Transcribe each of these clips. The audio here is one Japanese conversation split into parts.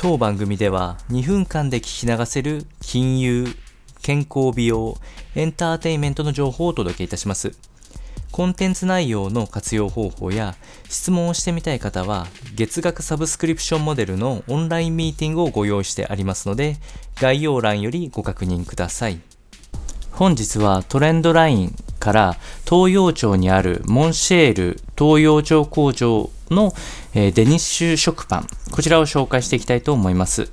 当番組では2分間で聞き流せる金融、健康美容、エンターテインメントの情報をお届けいたします。コンテンツ内容の活用方法や質問をしてみたい方は月額サブスクリプションモデルのオンラインミーティングをご用意してありますので概要欄よりご確認ください。本日はトレンドラインから東洋町にあるモンシェール東洋町工場の、えデニッシュ食パン、こちらを紹介していきたいと思います。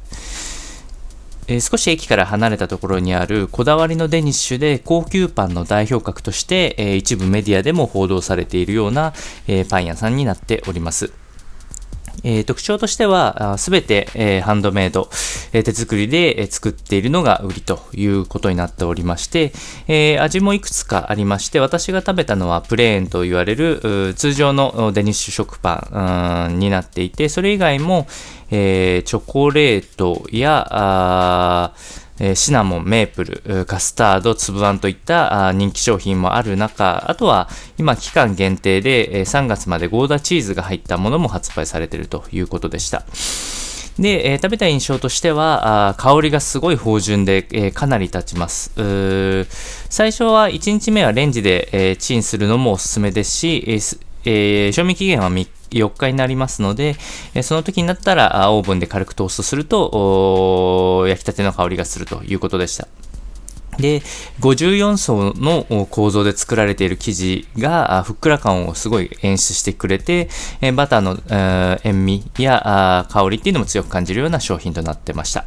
え、少し駅から離れたところにあるこだわりのデニッシュで高級パンの代表格として、え、一部メディアでも報道されているような、え、パン屋さんになっております。えー、特徴としては、すべて、えー、ハンドメイド、えー、手作りで、えー、作っているのが売りということになっておりまして、えー、味もいくつかありまして、私が食べたのはプレーンと言われる通常のデニッシュ食パンになっていて、それ以外も、えー、チョコレートや、えシナモン、メープル、カスタード、つぶあんといった人気商品もある中、あとは今期間限定で3月までゴーダチーズが入ったものも発売されているということでした。で、えー、食べた印象としては、あ香りがすごい芳醇で、えー、かなり立ちます。最初は1日目はレンジで、えー、チンするのもおすすめですし、えーえー、賞味期限は4日になりますので、えその時になったらオーブンで軽くトーストすると焼きたての香りがするということでした。で、54層の構造で作られている生地がふっくら感をすごい演出してくれて、バターのえ塩味や香りっていうのも強く感じるような商品となってました。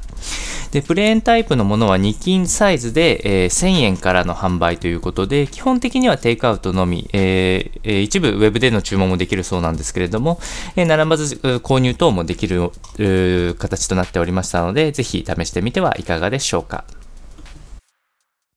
で、プレーンタイプのものは2金サイズで、えー、1000円からの販売ということで、基本的にはテイクアウトのみ、えー、一部ウェブでの注文もできるそうなんですけれども、えー、並ばず購入等もできる形となっておりましたので、ぜひ試してみてはいかがでしょうか。